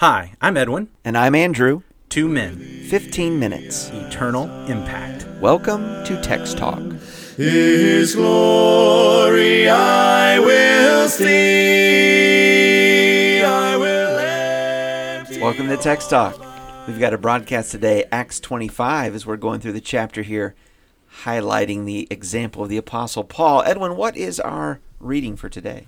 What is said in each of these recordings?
Hi, I'm Edwin. And I'm Andrew. Two men, 15 minutes. eternal impact. Welcome to Text Talk. His glory I will see. I will empty. Welcome to Text Talk. We've got a broadcast today, Acts 25, as we're going through the chapter here, highlighting the example of the Apostle Paul. Edwin, what is our reading for today?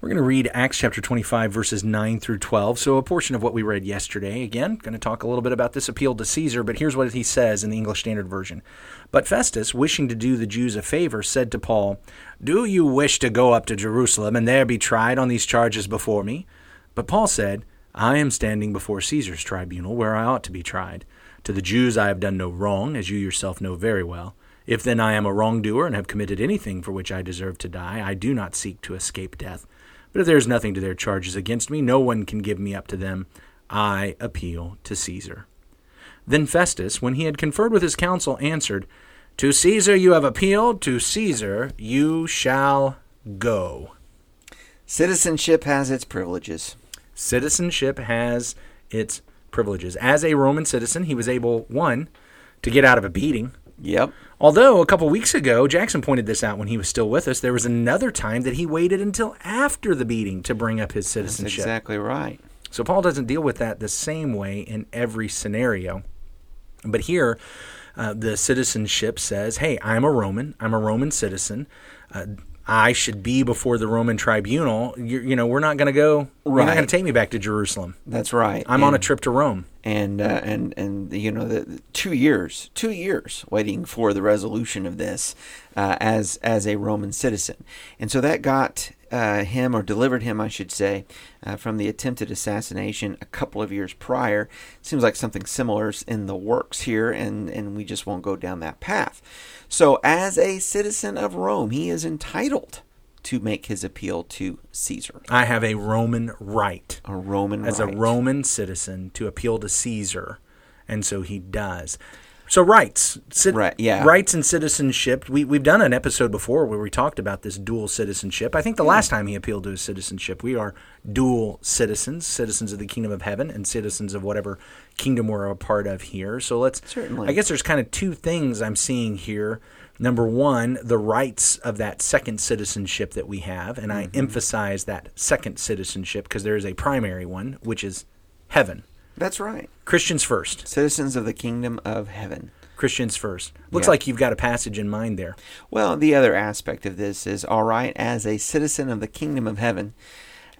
We're going to read Acts chapter 25, verses 9 through 12. So, a portion of what we read yesterday. Again, going to talk a little bit about this appeal to Caesar, but here's what he says in the English Standard Version. But Festus, wishing to do the Jews a favor, said to Paul, Do you wish to go up to Jerusalem and there be tried on these charges before me? But Paul said, I am standing before Caesar's tribunal, where I ought to be tried. To the Jews I have done no wrong, as you yourself know very well. If then I am a wrongdoer and have committed anything for which I deserve to die, I do not seek to escape death. But if there is nothing to their charges against me, no one can give me up to them. I appeal to Caesar. Then Festus, when he had conferred with his council, answered, To Caesar you have appealed, to Caesar you shall go. Citizenship has its privileges. Citizenship has its privileges. As a Roman citizen, he was able, one, to get out of a beating. Yep. Although a couple weeks ago, Jackson pointed this out when he was still with us, there was another time that he waited until after the beating to bring up his That's citizenship. exactly right. So Paul doesn't deal with that the same way in every scenario. But here, uh, the citizenship says, hey, I'm a Roman. I'm a Roman citizen. Uh, I should be before the Roman tribunal. you you know, we're not going to go, you're not going to take me back to Jerusalem. That's right. I'm on a trip to Rome. And uh, and and you know the, the two years two years waiting for the resolution of this uh, as as a Roman citizen. And so that got uh, him or delivered him I should say uh, from the attempted assassination a couple of years prior. Seems like something similar is in the works here and and we just won't go down that path. So as a citizen of Rome he is entitled to make his appeal to Caesar I have a Roman right. a Roman as right. a Roman citizen to appeal to Caesar, and so he does. So rights, Right, yeah. rights and citizenship. We we've done an episode before where we talked about this dual citizenship. I think the last time he appealed to his citizenship, we are dual citizens, citizens of the kingdom of heaven and citizens of whatever kingdom we're a part of here. So let's. Certainly. I guess there's kind of two things I'm seeing here. Number one, the rights of that second citizenship that we have, and I mm-hmm. emphasize that second citizenship because there is a primary one, which is heaven. that's right Christians first. citizens of the kingdom of heaven Christians first. Looks Yeah. like you've got a passage in mind there. Well, the other aspect of this is all right, as a citizen of the kingdom of heaven,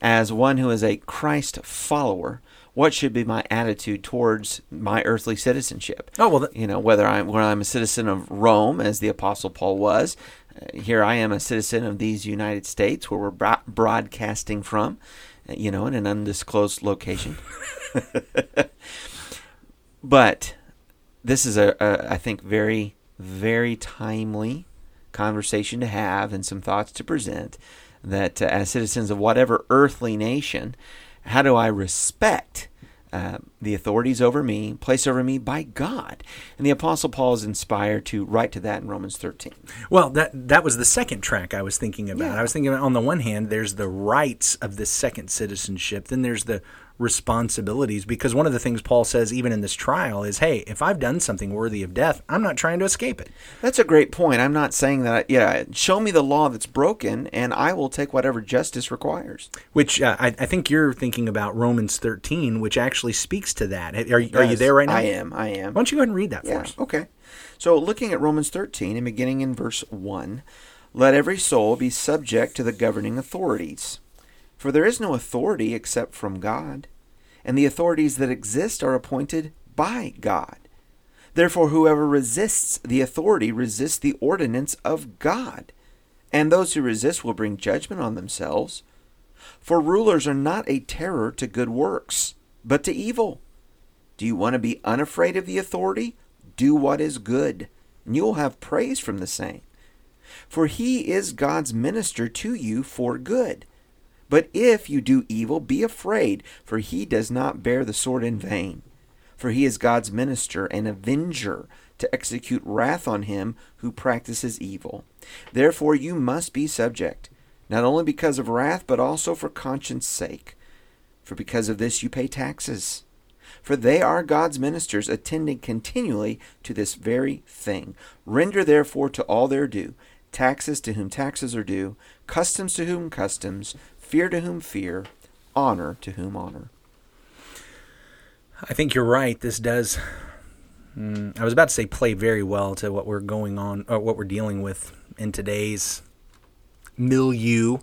as one who is a Christ follower, what should be my attitude towards my earthly citizenship? Oh, well, you know, whether I'm whether I'm a citizen of Rome, as the Apostle Paul was, uh, here I am a citizen of these United States, where we're bro- broadcasting from, uh, you know, in an undisclosed location. but this is a, a I think very very timely conversation to have and some thoughts to present that uh, as citizens of whatever earthly nation how do I respect uh, the authorities over me placed over me by God and the apostle Paul is inspired to write to that in Romans 13 well, that that was the second track I was thinking about. Yeah. I was thinking about, on the one hand, there's the rights of this second citizenship. Then there's the responsibilities because one of the things Paul says even in this trial is, "Hey, if I've done something worthy of death, I'm not trying to escape it." that's a great point I'm not saying that yeah show me the law that's broken and I will take whatever justice requires Which uh, I, I think you're thinking about Romans 13, which actually speaks to that. Are, you- are you there right now? I am I am Why don't you go ahead and read that for Yeah, us? okay. So looking at Romans 13 and beginning in verse 1, let every soul be subject to the governing authorities. For there is no authority except from God, and the authorities that exist are appointed by God. Therefore, whoever resists the authority resists the ordinance of God, and those who resist will bring judgment on themselves. For rulers are not a terror to good works, but to evil. Do you want to be unafraid of the authority? Do what is good, and you will have praise from the same. For he is God's minister to you for good. But if you do evil, be afraid, for he does not bear the sword in vain. For he is God's minister and avenger to execute wrath on him who practices evil. Therefore you must be subject, not only because of wrath, but also for conscience sake. for because of this you pay taxes. For they are God's ministers, attending continually to this very thing. Render therefore to all their due taxes to whom taxes are due, customs to whom customs, fear to whom fear, honor to whom honor. I think you're right. This does. Mm, I was about to say play very well to what we're going on, or what we're dealing with in today's milieu.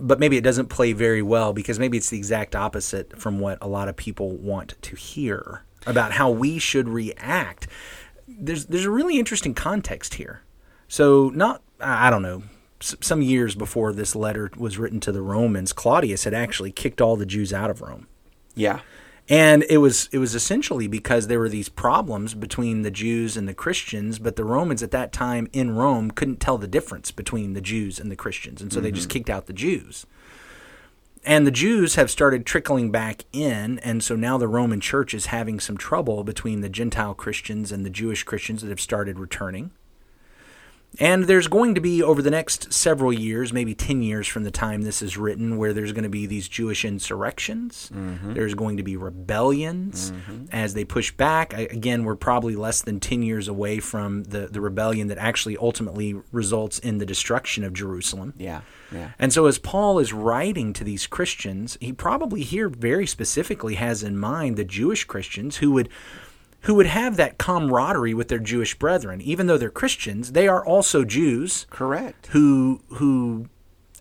But maybe it doesn't play very well because maybe it's the exact opposite from what a lot of people want to hear about how we should react. There's there's a really interesting context here. So not I don't know some years before this letter was written to the Romans, Claudius had actually kicked all the Jews out of Rome. Yeah. And it was it was essentially because there were these problems between the Jews and the Christians, but the Romans at that time in Rome couldn't tell the difference between the Jews and the Christians, and so mm-hmm. they just mm-hmm. kicked out the Jews. And the Jews have started trickling back in, and so now the Roman church is having some trouble between the Gentile Christians and the Jewish Christians that have started returning. And there's going to be, over the next several years, maybe 10 years from the time this is written, where there's going to be these Jewish insurrections. Mm-hmm. There's going to be rebellions mm-hmm. as they push back. Again, we're probably less than 10 years away from the, the rebellion that actually ultimately results in the destruction of Jerusalem. Yeah. Yeah. And so, as Paul is writing to these Christians, he probably here very specifically has in mind the Jewish Christians who would who would have that camaraderie with their Jewish brethren. Even though they're Christians, they are also Jews. Correct. Who who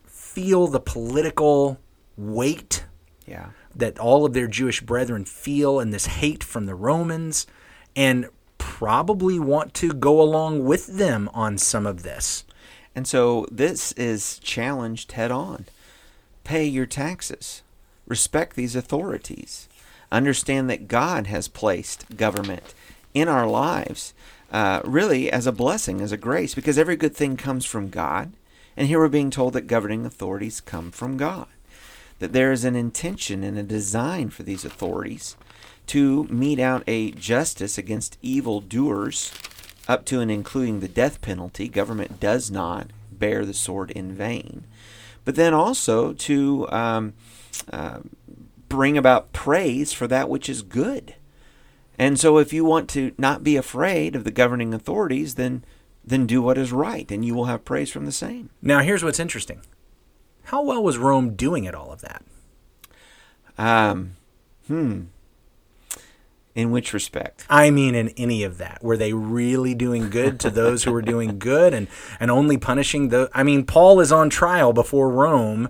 feel the political weight yeah. that all of their Jewish brethren feel and this hate from the Romans and probably want to go along with them on some of this. And so this is challenged head on. Pay your taxes. Respect these authorities. Understand that God has placed government in our lives uh, really as a blessing, as a grace, because every good thing comes from God. And here we're being told that governing authorities come from God. That there is an intention and a design for these authorities to mete out a justice against evil doers, up to and including the death penalty. Government does not bear the sword in vain. But then also to um, uh, bring about praise for that which is good. And so if you want to not be afraid of the governing authorities, then then do what is right and you will have praise from the same. Now here's what's interesting. How well was Rome doing at all of that? Um hmm. In which respect? I mean, in any of that. Were they really doing good to those who were doing good and, and only punishing the. I mean, Paul is on trial before Rome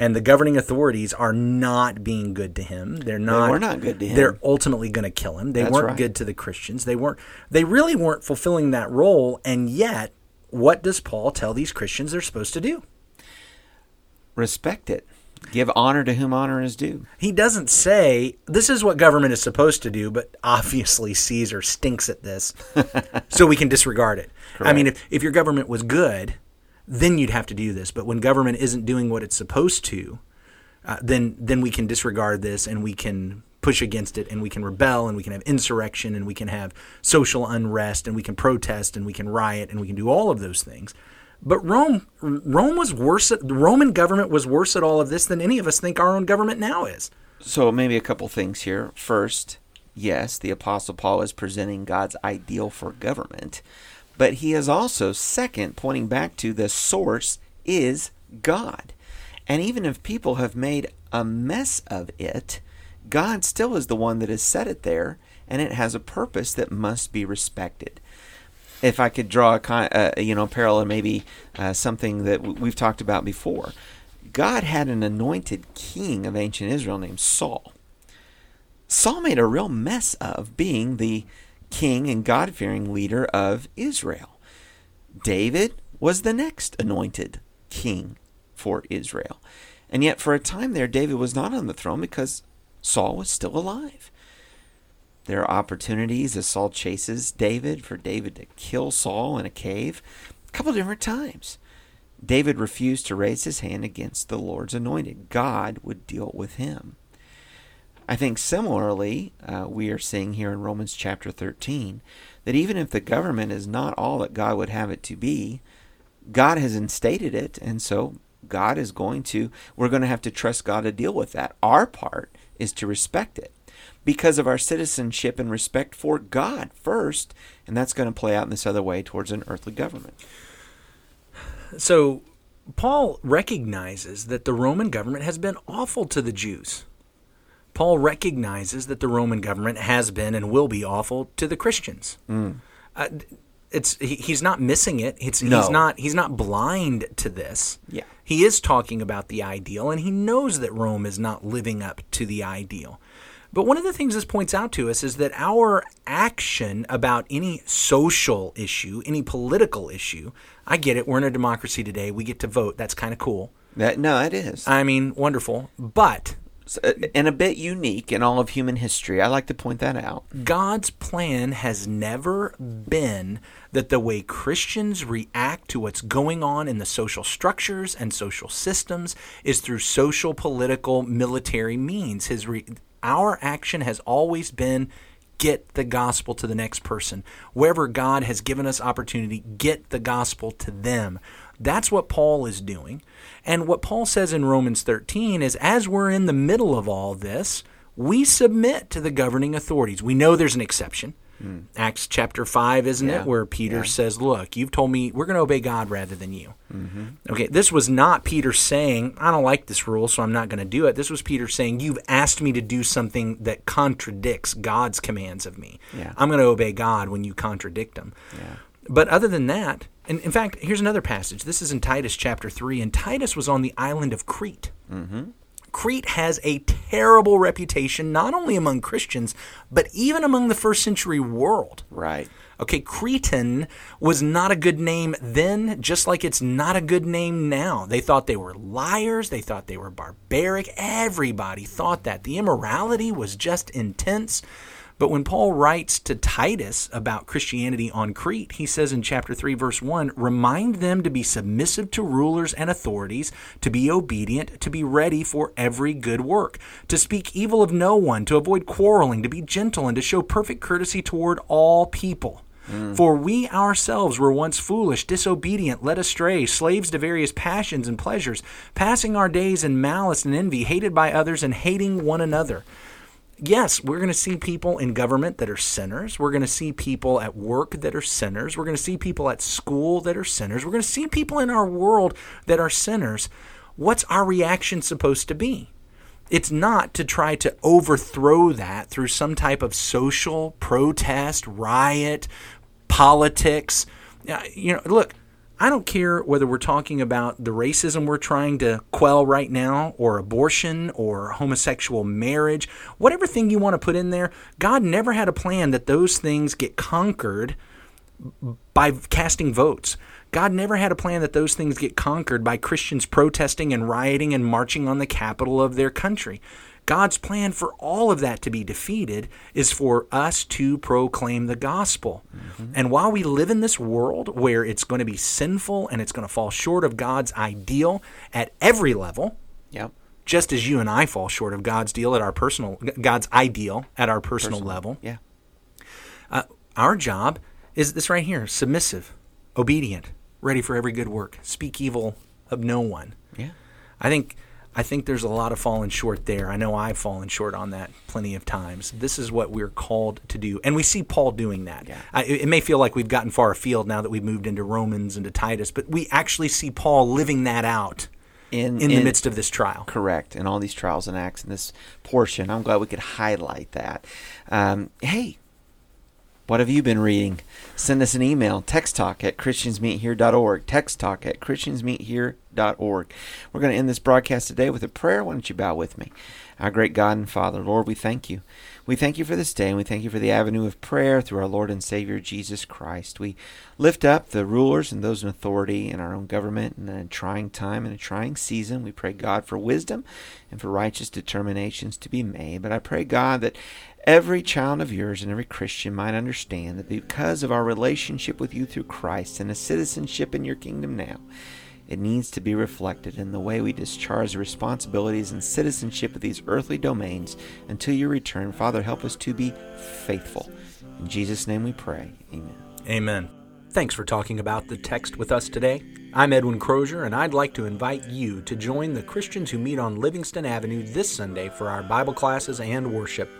and the governing authorities are not being good to him. They're not. They were not good to him. They're ultimately going to kill him. They That's weren't right. good to the Christians. They weren't. They really weren't fulfilling that role. And yet, what does Paul tell these Christians they're supposed to do? Respect it. Give honor to whom honor is due. He doesn't say this is what government is supposed to do, but obviously Caesar stinks at this, so we can disregard it. Correct. I mean, if, if your government was good, then you'd have to do this. But when government isn't doing what it's supposed to, uh, then then we can disregard this and we can push against it and we can rebel and we can have insurrection and we can have social unrest and we can protest and we can riot and we can do all of those things. But Rome Rome was worse the Roman government was worse at all of this than any of us think our own government now is. So maybe a couple things here. First, yes, the apostle Paul is presenting God's ideal for government. But he is also, second, pointing back to the source is God. And even if people have made a mess of it, God still is the one that has set it there, and it has a purpose that must be respected. If I could draw a uh, you know parallel, maybe uh, something that we've talked about before, God had an anointed king of ancient Israel named Saul. Saul made a real mess of being the king and God fearing leader of Israel. David was the next anointed king for Israel. And yet, for a time there, David was not on the throne because Saul was still alive. There are opportunities as Saul chases David for David to kill Saul in a cave a couple different times. David refused to raise his hand against the Lord's anointed. God would deal with him. I think similarly, uh, we are seeing here in Romans chapter 13 that even if the government is not all that God would have it to be, God has instated it, and so God is going to, we're going to have to trust God to deal with that. Our part is to respect it because of our citizenship and respect for God first. And that's going to play out in this other way towards an earthly government. So Paul recognizes that the Roman government has been awful to the Jews. Paul recognizes that the Roman government has been and will be awful to the Christians. Uh, it's he, he's not missing it. It's No. he's not he's not blind to this. Yeah. He is talking about the ideal and he knows that Rome is not living up to the ideal. But one of the things this points out to us is that our action about any social issue, any political issue, I get it, we're in a democracy today, we get to vote, that's kind of cool. That, no, it is. I mean, wonderful. But Uh, and a bit unique in all of human history. I like to point that out. God's plan has never been that the way Christians react to what's going on in the social structures and social systems is through social, political, military means. His re- our action has always been get the gospel to the next person. Wherever God has given us opportunity, get the gospel to them. That's what Paul is doing. And what Paul says in Romans 13 is as we're in the middle of all this, we submit to the governing authorities. We know there's an exception. Hmm. Acts chapter 5, isn't Yeah. it? Where Peter Yeah. says, Look, you've told me we're going to obey God rather than you. Mm-hmm. Okay, this was not Peter saying, I don't like this rule, so I'm not going to do it. This was Peter saying, You've asked me to do something that contradicts God's commands of me. Yeah. I'm going to obey God when you contradict them. Yeah. But other than that, and in fact, here's another passage. This is in Titus chapter 3, and Titus was on the island of Crete. Mm-hmm. Crete has a terrible reputation, not only among Christians, but even among the first century world. Right. Okay, Cretan was not a good name then, just like it's not a good name now. They thought they were liars, they thought they were barbaric. Everybody thought that. The immorality was just intense. But when Paul writes to Titus about Christianity on Crete, he says in chapter 3, verse 1 remind them to be submissive to rulers and authorities, to be obedient, to be ready for every good work, to speak evil of no one, to avoid quarreling, to be gentle, and to show perfect courtesy toward all people. Mm. For we ourselves were once foolish, disobedient, led astray, slaves to various passions and pleasures, passing our days in malice and envy, hated by others and hating one another. Yes, we're going to see people in government that are sinners. We're going to see people at work that are sinners. We're going to see people at school that are sinners. We're going to see people in our world that are sinners. What's our reaction supposed to be? It's not to try to overthrow that through some type of social protest, riot, politics. You know, look, I don't care whether we're talking about the racism we're trying to quell right now, or abortion, or homosexual marriage, whatever thing you want to put in there. God never had a plan that those things get conquered by casting votes. God never had a plan that those things get conquered by Christians protesting and rioting and marching on the capital of their country. God's plan for all of that to be defeated is for us to proclaim the gospel. Mm-hmm. And while we live in this world where it's going to be sinful and it's going to fall short of God's ideal at every level, Yep. just as you and I fall short of God's deal at our personal God's ideal at our personal, level, Yeah. Uh, our job is this right here submissive, obedient, ready for every good work, speak evil of no one. Yeah. I think I think there's a lot of falling short there. I know I've fallen short on that plenty of times. This is what we're called to do, and we see Paul doing that. Yeah. I, it may feel like we've gotten far afield now that we've moved into Romans and to Titus, but we actually see Paul living that out In, in the midst of this trial. Correct. And all these trials and acts in this portion. I'm glad we could highlight that. Um, hey, what have you been reading? Send us an email, texttalk at christiansmeethere.org. Texttalk at christiansmeethere.org. We're going to end this broadcast today with a prayer. Why don't you bow with me? Our great God and Father, Lord, we thank you. We thank you for this day, and we thank you for the avenue of prayer through our Lord and Savior Jesus Christ. We lift up the rulers and those in authority in our own government in a trying time and a trying season. We pray, God, for wisdom and for righteous determinations to be made. But I pray, God, that every child of yours and every Christian might understand that because of our relationship with you through Christ and a citizenship in your kingdom now, it needs to be reflected in the way we discharge the responsibilities and citizenship of these earthly domains until your return. Father, help us to be faithful. In Jesus' name we pray. Amen. Amen. Thanks for talking about the text with us today. I'm Edwin Crozier, and I'd like to invite you to join the Christians who meet on Livingston Avenue this Sunday for our Bible classes and worship.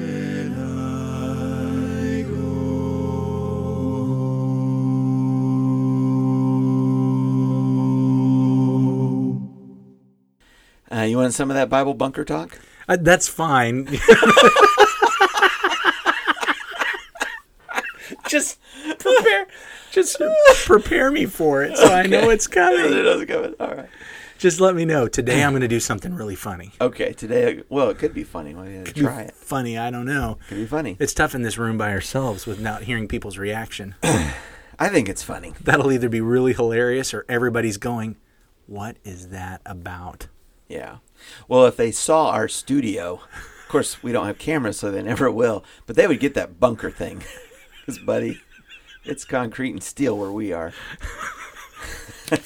You want some of that Bible bunker talk? Uh, that's fine. just prepare, just prepare me for it, so I know it's it coming. doesn't come. All right. Just let me know. Today I'm going to do something really funny. Okay. Today, well, it could be funny. Well, yeah, try it. Funny, I don't know. Could be funny. It's tough in this room by ourselves without hearing people's reaction. I think it's funny. That'll either be really hilarious or everybody's going, "What is that about?" Yeah. Well, if they saw our studio, of course we don't have cameras, so they never will. But they would get that bunker thing, because buddy, it's concrete and steel where we are.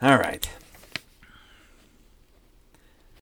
All right.